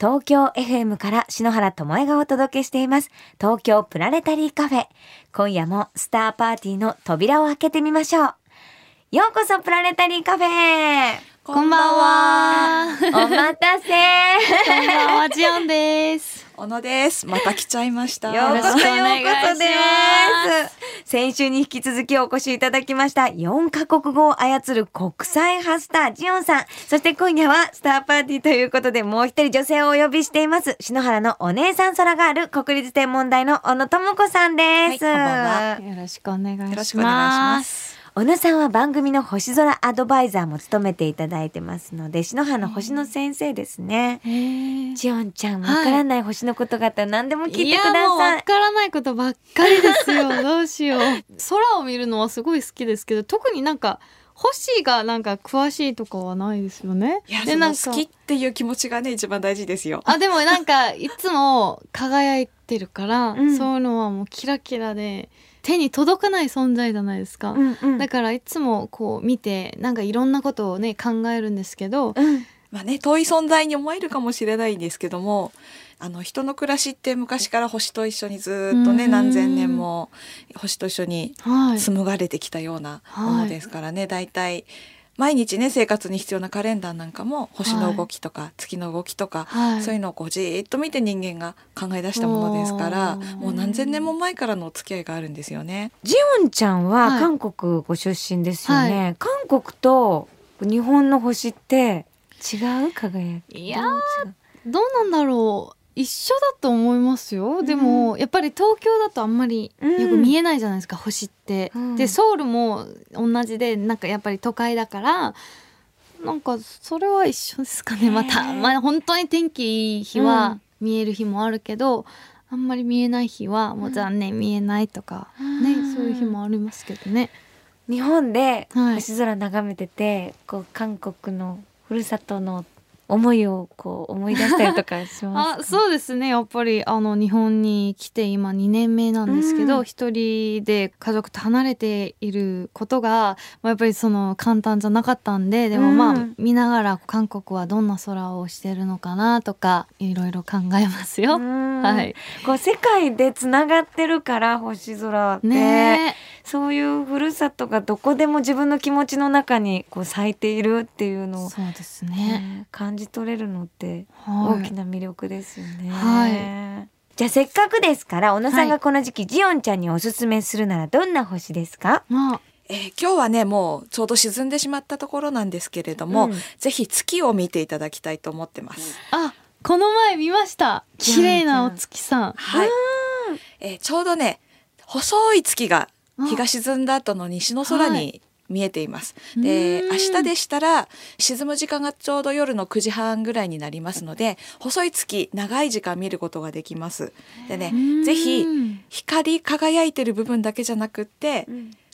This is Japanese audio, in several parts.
東京 FM から篠原智恵がお届けしています。東京プラネタリーカフェ。今夜もスターパーティーの扉を開けてみましょう。ようこそプラネタリーカフェこんばんは。お待たせこんばんは、ジオンです。小野です。また来ちゃいました。ようこそようこよろしくお願いしますそです。先週に引き続きお越しいただきました4カ国語を操る国際派スタージオンさん。そして今夜はスターパーティーということでもう一人女性をお呼びしています。篠原のお姉さん空がある国立天文台の小野智子さんです。はいこんばんはよろしくお願いします。小野さんは番組の星空アドバイザーも務めていただいてますので、篠原の星の先生ですね。へージオンちゃん、わからない星のことがあったら何でも聞いてくだいやもうさい。わからないことばっかりですよ。どうしよう。空を見るのはすごい好きですけど、特になんか星がなんか詳しいとかはないですよね。でなんか好きっていう気持ちがね、一番大事ですよ。あでもなんかいつも輝いてるから、うんそういうのはもうキラキラで手に届かない存在じゃないですか。うんうん。だからいつもこう見てなんかいろんなことをね考えるんですけど、うん。まあね、遠い存在に思えるかもしれないんですけども、あの人の暮らしって昔から星と一緒にずっとね、うん。何千年も星と一緒にはい、紡がれてきたようなものですからね、大体毎日ね生活に必要なカレンダーなんかも星の動きとか、月の動きとか、はい、そういうのをこうじーっと見て人間が考え出したものですからもう何千年も前からのお付き合いがあるんですよね。ジオンちゃんははい。韓国ご出身ですよね。韓国と日本の星って違う？輝き。いやどうなんだろう一緒だと思いますよ、でもやっぱり東京だとあんまりうん。よく見えないじゃないですか、星って、うん。でソウルも同じでなんかやっぱり都会だからなんかそれは一緒ですかね。またまあ本当に天気いい日うん。は見える日もあるけど、あんまり見えない日はもう残念見えないとか、ねうん。そういう日もありますけどね。日本ではい。星空眺めてて、こう韓国のふるさとの思いをこう思い出したりとかしますか？あそうですね。やっぱりあの日本に来て今2年目なんですけうん。ど一、人で家族と離れていることが、まあ、やっぱりその簡単じゃなかったんででもまあ、うん見ながら韓国はどんな空をしてるのかなとかいろいろ考えますよ。うん。はい、こう世界でつながってるから星空って、ね。そういうふるさとがどこでも自分の気持ちの中にこう咲いているっていうえのを、そうですね。ね感じ取れるのってはい。大きな魅力ですよね。はい。じゃあせっかくですから小野さんはい。がこの時期、ジオンちゃんにおすすめするならどんな星ですか？まあ。えー今日はねもうちょうど沈んでしまったところなんですけれども、うん。ぜひ月を見ていただきたいと思ってます。あこの前見ました。綺麗なお月さん。はい、えーちょうどね細い月があ日が沈んだ後の西の空はに見えています。でうん明日でしたら沈む時間がちょうど夜の9時半ぐらいになりますので細い月長い時間見ることができます。でねうんぜひ光り輝いてる部分だけじゃなくって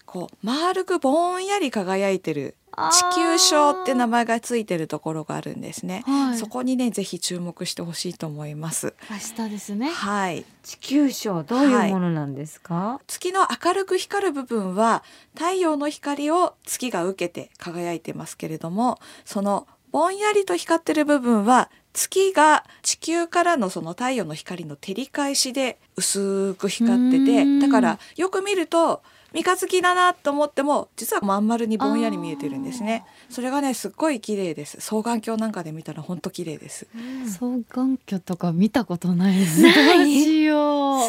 こう丸くぼんやり輝いてる地球章って名前がついてるところがあるんですね。はいそこにねぜひ注目してほしいと思います。明日ですね。地はい。球章どういうものなんですか？月の明るく光る部分は太陽の光を月が受けて輝いてますけれどもそのぼんやりと光ってる部分は月が地球からのその太陽の光の照り返しで薄く光っててうんだからよく見ると三日月だなと思っても実はまん丸にぼんやり見えてるんですね。それがねすっごい綺麗です。双眼鏡なんかで見たらほんと綺麗です。双眼鏡とか見たことないです。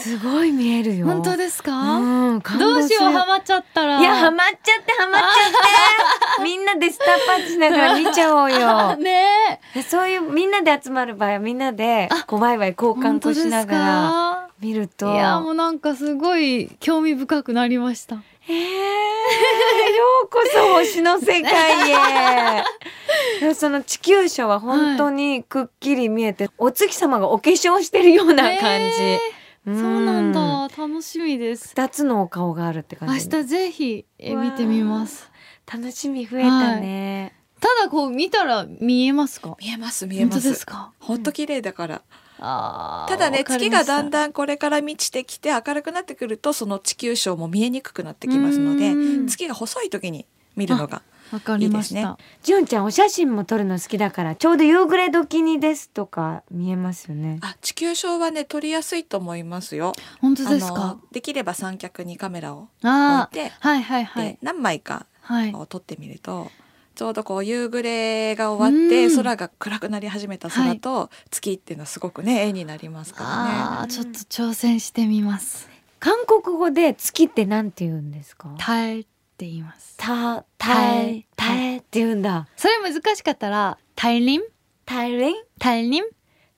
すごい見えるよ。本当ですか？うん、感どうしようハマっちゃったら。いやハマっちゃってハマっちゃって。みんなでスターパーティーしながら見ちゃおうよ。ね。そういうみんなで集まる場合はみんなでこうワイワイ交換としながら。ら。見るといやもうなんかすごい興味深くなりました。えー、ようこそ星の世界へ その地球書は本当にくっきり見えて、お月様がお化粧してるような感じ、へうんそうなんだ楽しみです。二つのお顔があるって明感じ日ぜひ見てみます。楽しみ増えたね、ただこう見たら見えますか？見えます見え本当ますですか？ほんと綺麗だからあーただね月がだんだんこれから満ちてきて明るくなってくるとその地球章も見えにくくなってきますのでうん月が細い時に見るのがわかりましいいた。ジュンちゃんお写真も撮るの好きだからちょうど夕暮れ時にですとか見えますよね。あ地球証はね撮りやすいと思いますよ。本当ですあかの。できれば三脚にカメラを置いあて、あ、はいはいはでい。何枚かはい。を撮ってみるとちょうどこう夕暮れが終わってうん空が暗くなり始めた空と月っていうのはすごくね絵になりますからね。ちょっと挑戦してみます。韓国語で月ってなんて言うんですか？タエって言います。たたえたえって言うんだ。それ難しかったら、タイリンタイリンタイリン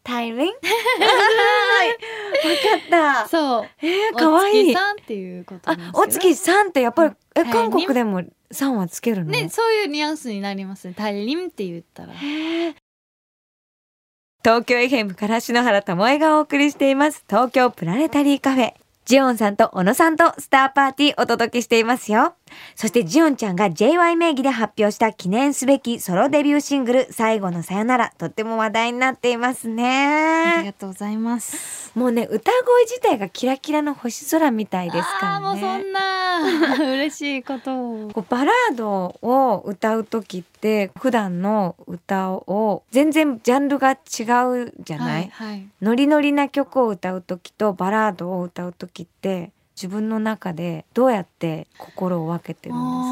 タイリン。はい、わかった。そう。えー、可愛いさんっていうことあお月さんってやっぱり？え韓国でもさんはつけるの？ね、そういうニュアンスになりますね。タイリンって言ったら。東京 FM から篠原智恵がお送りしています東京プラネタリーカフェジオンさんと小野さんとスターパーティーお届けしていますよそしてジオンちゃんが JY 名義で発表した記念すべきソロデビューシングル最後のさよならとっても話題になっていますありねがとうございます。もうね歌声自体がキラキラの星空みたいですからねもうそんな 嬉しいことを。こうバラードを歌う時って普段の歌を全然ジャンルが違うじゃない、はい、はい。ノリノリな曲を歌う時とバラードを歌う時って自分の中でどうやって心を分けてるんです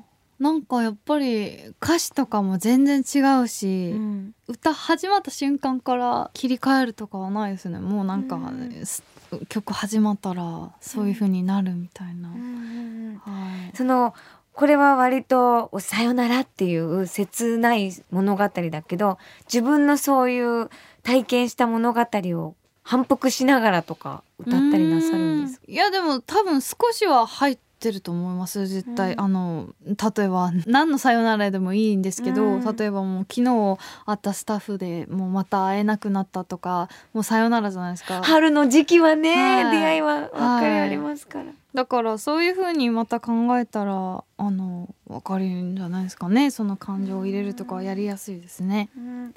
か？なんかやっぱり歌詞とかも全然違うし、うん。歌始まった瞬間から切り替えるとかはないですね。もうなんか、うん。す曲始まったらそういう風になるみたいな、うん。はい。そのこれは割と「さよなら」っていう切ない物語だけど自分のそういう体験した物語を反復しながらとか歌ったりなさるんですいやでも多分少しは入ってると思います絶対、うん。あの例えば何のさよならでもいいんですけど、うん。例えばもう昨日会ったスタッフでもうまた会えなくなったとかもうさよならじゃないですか春の時期はね、はい出会いは分かりありますから。だからそういう風にまた考えたらあの分かるんじゃないですかね。その感情を入れるとかはやりやすいですね。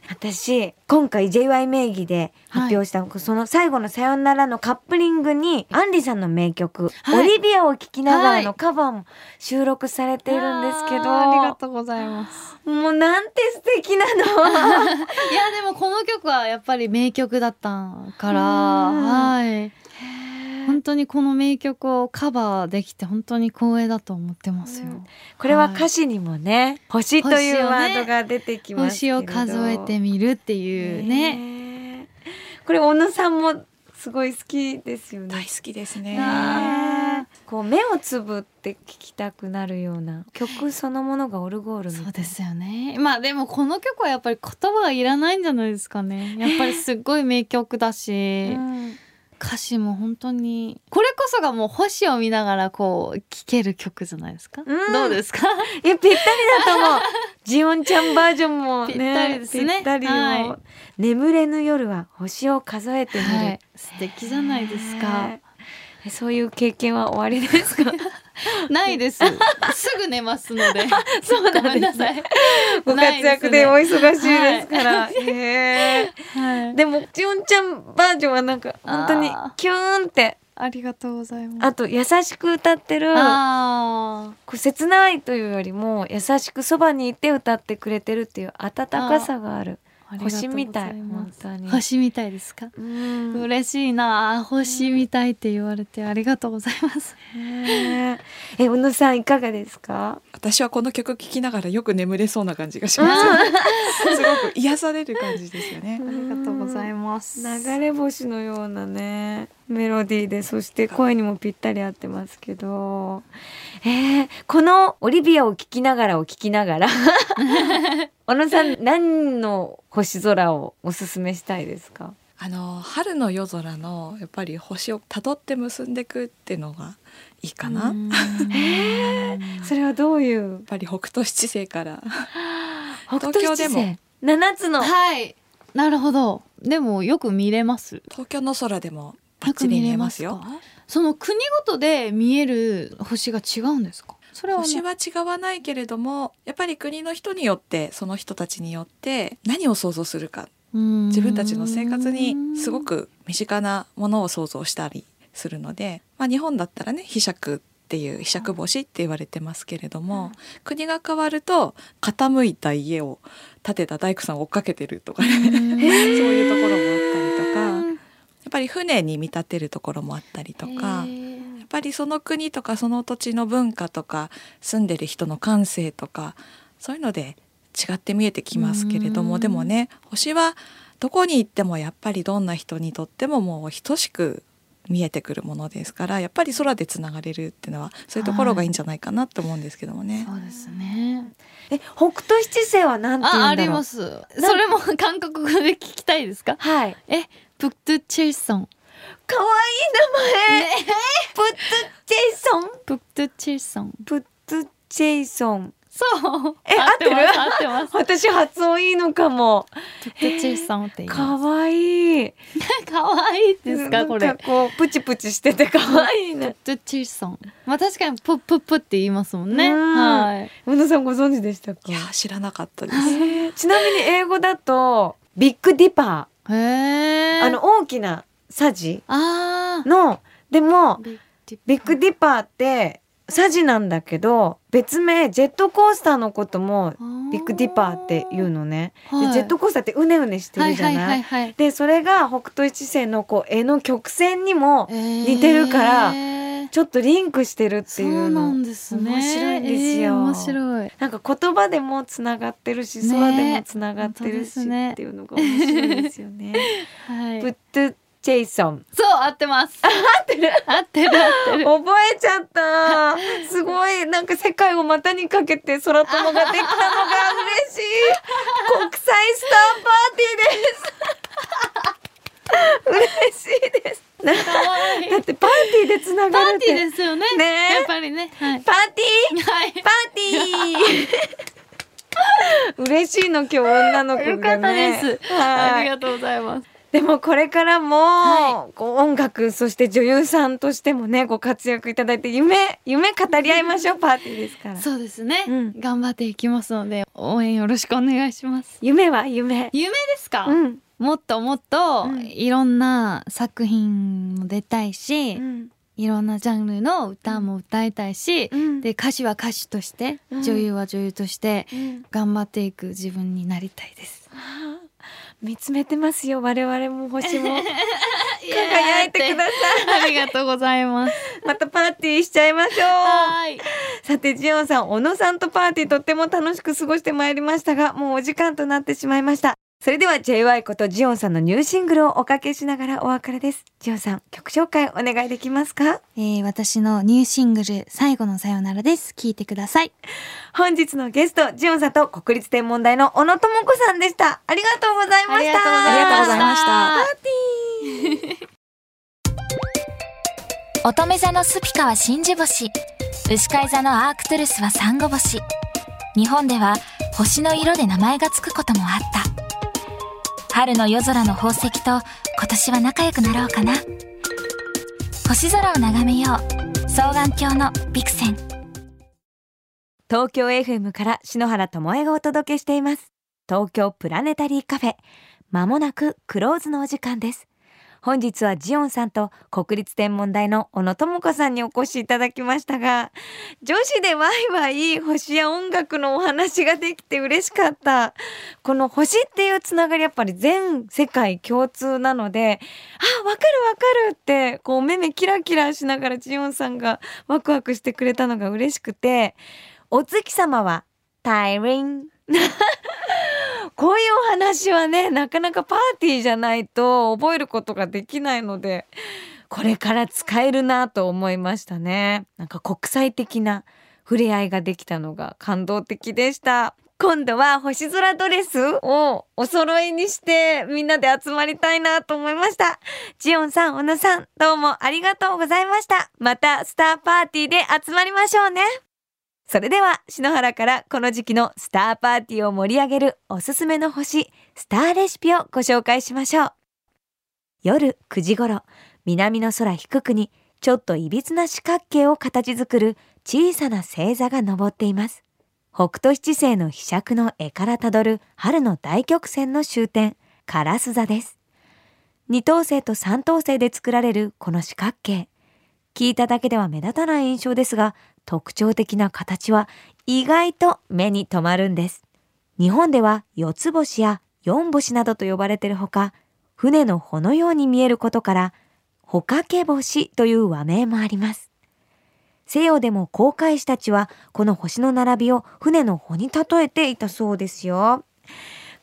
私今回 JY 名義で発表した、その最後の「さよなら」のカップリングにアンリさんの名曲「はい。オリビア」を聴きながらはい。のカバーも収録されているんですけど、あーありがとうございます。もうなんて素敵なの。いやでもこの曲はやっぱり名曲だったからうん。はい本当にこの名曲をカバーできて本当に光栄だと思ってますよ。これは歌詞にもね「星」というワードが出てきますけどを数えてみるっていうね。ねこれ小野さんもすごい好きですよね大好きですね。こう目をつぶって聴きたくなるような曲そのものがオルゴールそうですよね。まあでもこの曲はやっぱり言葉がいらないんじゃないですかね。やっぱりすっごい名曲だし、うん歌詞も本当に。これこそがもう星を見ながらこう聴ける曲じゃないですか？うん。どうですか？いやぴったりだと思う。ジオンちゃんバージョンもねぴったりですね。ぴったりよ、はい。眠れぬ夜は星を数えてみる、はい、素敵じゃないですか。そういう経験は終わりですか？ないです。すぐ寝ますので。そうごめんなさい。ご活躍でお忙しいですから、へえはい。でもジオンちゃんバージョンはなんか本当にキューンってありがとうございます。あと優しく歌ってるあこう切ないというよりも優しくそばにいて歌ってくれてるっていう温かさがある星みたい本当に星みたいですか？うん嬉しいな星みたいって言われてありがとうございます。ねええ小野さんいかがですか？私はこの曲聴きながらよく眠れそうな感じがします。すごく癒される感じですよね。ありがとうございます。流れ星のようなねメロディーでそして声にもぴったり合ってますけどえー、この「オリビアを聴きながら」を聴きながら 小野さん何の星空をおすすめしたいですか？あの春の夜空のやっぱり星をたどって結んでいくっていうのがいいかな。やっへそれはどういう？ぱり北斗七星から北東京でも7つのはい。なるほど。でもよく見れます。東京の空でもバッチリ見えますよ。か。その国ごとで見える星が違うんですか？それはね星は違わないけれどもやっぱり国の人によってその人たちによって何を想像するか自自分たちの生活にすごく身近なものを想像したりするので、まあ、日本だったらね被釈っていう被釈星って言われてますけれども、国が変わると傾いた家を建てた大工さんを追っかけてるとかね、そういうところもあったりとかやっぱり船に見立てるところもあったりとか。やっぱりその国とかその土地の文化とか住んでる人の感性とかそういうので違って見えてきますけれどもでもね星はどこに行ってもやっぱりどんな人にとってももう等しく見えてくるものですからやっぱり空でつながれるっていうのはそういうところがいいんじゃないかなと思うんですけどもね。そうですね。え北斗七星はなんて言うんだろう？あ、あります。それも韓国語で聞きたいですか？はいえ、プクトゥチェイソン。可愛い名前、プットチェイソンプクトゥチェイソン。プットチェイソンそう。え合ってる？ます合ってます。私発音いいのかもプクトゥチェイソンって言います。可愛い可愛 いですかこれ。なんかこうプチプチしてて可愛いねプクトゥチェイソン。まあ確かにプップップって言いますもんね。うんはい。小野さんご存知でしたかいや知らなかったです。えーちなみに英語だとビッグディパへー、え。あの大きなサジあーのでも Big Big Dipper ってサジなんだけど別名ジェットコースターのことも Big Dipper っていうのね、はいでジェットコースターってうねうねしてるじゃない？でそれが北斗七星のこう絵の曲線にも似似てるからそうちょっとリンクしてるっていうのなんですね。面白いんですよえー面白い。なんか言葉でもつながってるしね空でもつながってるしっていうのが面白いですよね。はい。プットチェイソンそう合ってます。合ってる合ってる合ってる。覚えちゃったすごいなんか世界を股にかけて空友ができたのが嬉しい国際スターパーティーです嬉しいですだってパーティーでつなパーティーですよね。ねやっぱりね。はい。パーティー？はい。パーティー？嬉しいの今日女の子がねよかったです。はいありがとうございます。でもこれからも、はこう音楽そして女優さんとしてもねご活躍いただいて夢夢語り合いましょうパーティーですから。そうですね、うん。頑張っていきますので応援よろしくお願いします。夢は夢。夢ですか、うん、もっともっとうん。いろんな作品も出たいし、うん。いろんなジャンルの歌も歌いたいし、うん。で歌手は歌手として、うん。女優は女優としてうん。頑張っていく自分になりたいです。見つめてますよ我々も星も。輝いてください。ありがとうございます。またパーティーしちゃいましょう。はい。さてジオンさん小野さんとパーティーとっても楽しく過ごしてまいりましたがもうお時間となってしまいましたそれでは JY ことジオンさんのニューシングルをおかけしながらお別れです。ジオンさん曲紹介お願いできますか？えー、私のニューシングル最後のさよならです。聞いてください。本日のゲストジオンさんと国立天文台の小野智子さんでした。ありがとうございました。ありがとうございました。ありがとうございました。乙女座のスピカは真珠星。牛飼い座のアークトゥルスはサンゴ星。日本では星の色で名前がつくこともあった春の夜空の宝石と今年は仲良くなろうかな。星空を眺めよう。双眼鏡のビクセン。東京 FM から篠原智恵がお届けしています。東京プラネタリーカフェ。まもなくクローズのお時間です。本日はジオンさんと国立天文台の小野智子さんにお越しいただきましたが女子でワイワイ星や音楽のお話ができて嬉しかった。この星っていうつながりやっぱり全世界共通なのであわかるわかるってこう目目キラキラしながらジオンさんがワクワクしてくれたのが嬉しくてお月様はタイリンこういうお話はねなかなかパーティーじゃないと覚えることができないのでこれから使えるなと思いましたね。なんか国際的な触れ合いができたのが感動的でした。今度は星空ドレスをお揃いにしてみんなで集まりたいなと思いました。ジオンさん小野さんどうもありがとうございました。またスターパーティーで集まりましょうね。それでは篠原からこの時期のスターパーティーを盛り上げるおすすめの星スターレシピをご紹介しましょう。夜9時頃南の空低くにちょっといびつな四角形を形作る小さな星座が昇っています。北斗七星の飛尺の絵からたどる春の大曲線の終点カラス座です。二等星と三等星で作られるこの四角形。聞いただけでは目立たない印象ですが、特徴的な形は意外と目に留まるんです。日本では四つ星や四星などと呼ばれているほか、船の帆のように見えることから、帆掛け星という和名もあります。西洋でも航海士たちはこの星の並びを船の帆に例えていたそうですよ。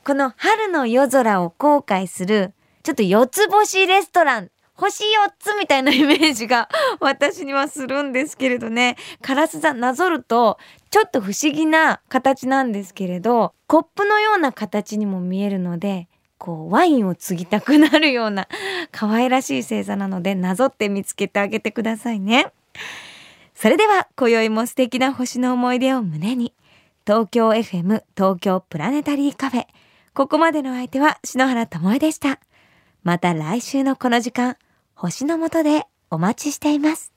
この春の夜空を航海する、ちょっと四つ星レストラン、星4つみたいなイメージが 私にはするんですけれどね。カラス座なぞると、ちょっと不思議な形なんですけれど、コップのような形にも見えるので、こう、ワインを継ぎたくなるような 可愛らしい星座なので、なぞって見つけてあげてくださいね。それでは、今宵も素敵な星の思い出を胸に、東京 FM 東京プラネタリーカフェ。ここまでの相手は篠原智恵でした。また来週のこの時間、星の下でお待ちしています。